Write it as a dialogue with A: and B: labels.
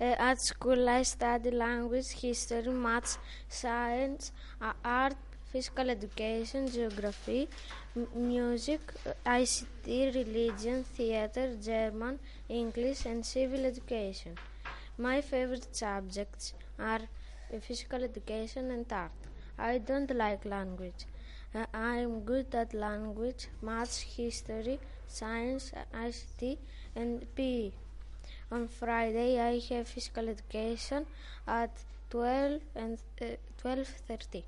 A: Uh, at school, I study language, history, maths, science, art, physical education, geography, music, uh, ICT, religion, theater, German, English, and civil education. My favorite subjects are uh, physical education and art. I don't like language. I am good at language, maths, history, science, ICT, and PE. On Friday, I have physical education at 12 and uh, 12:30.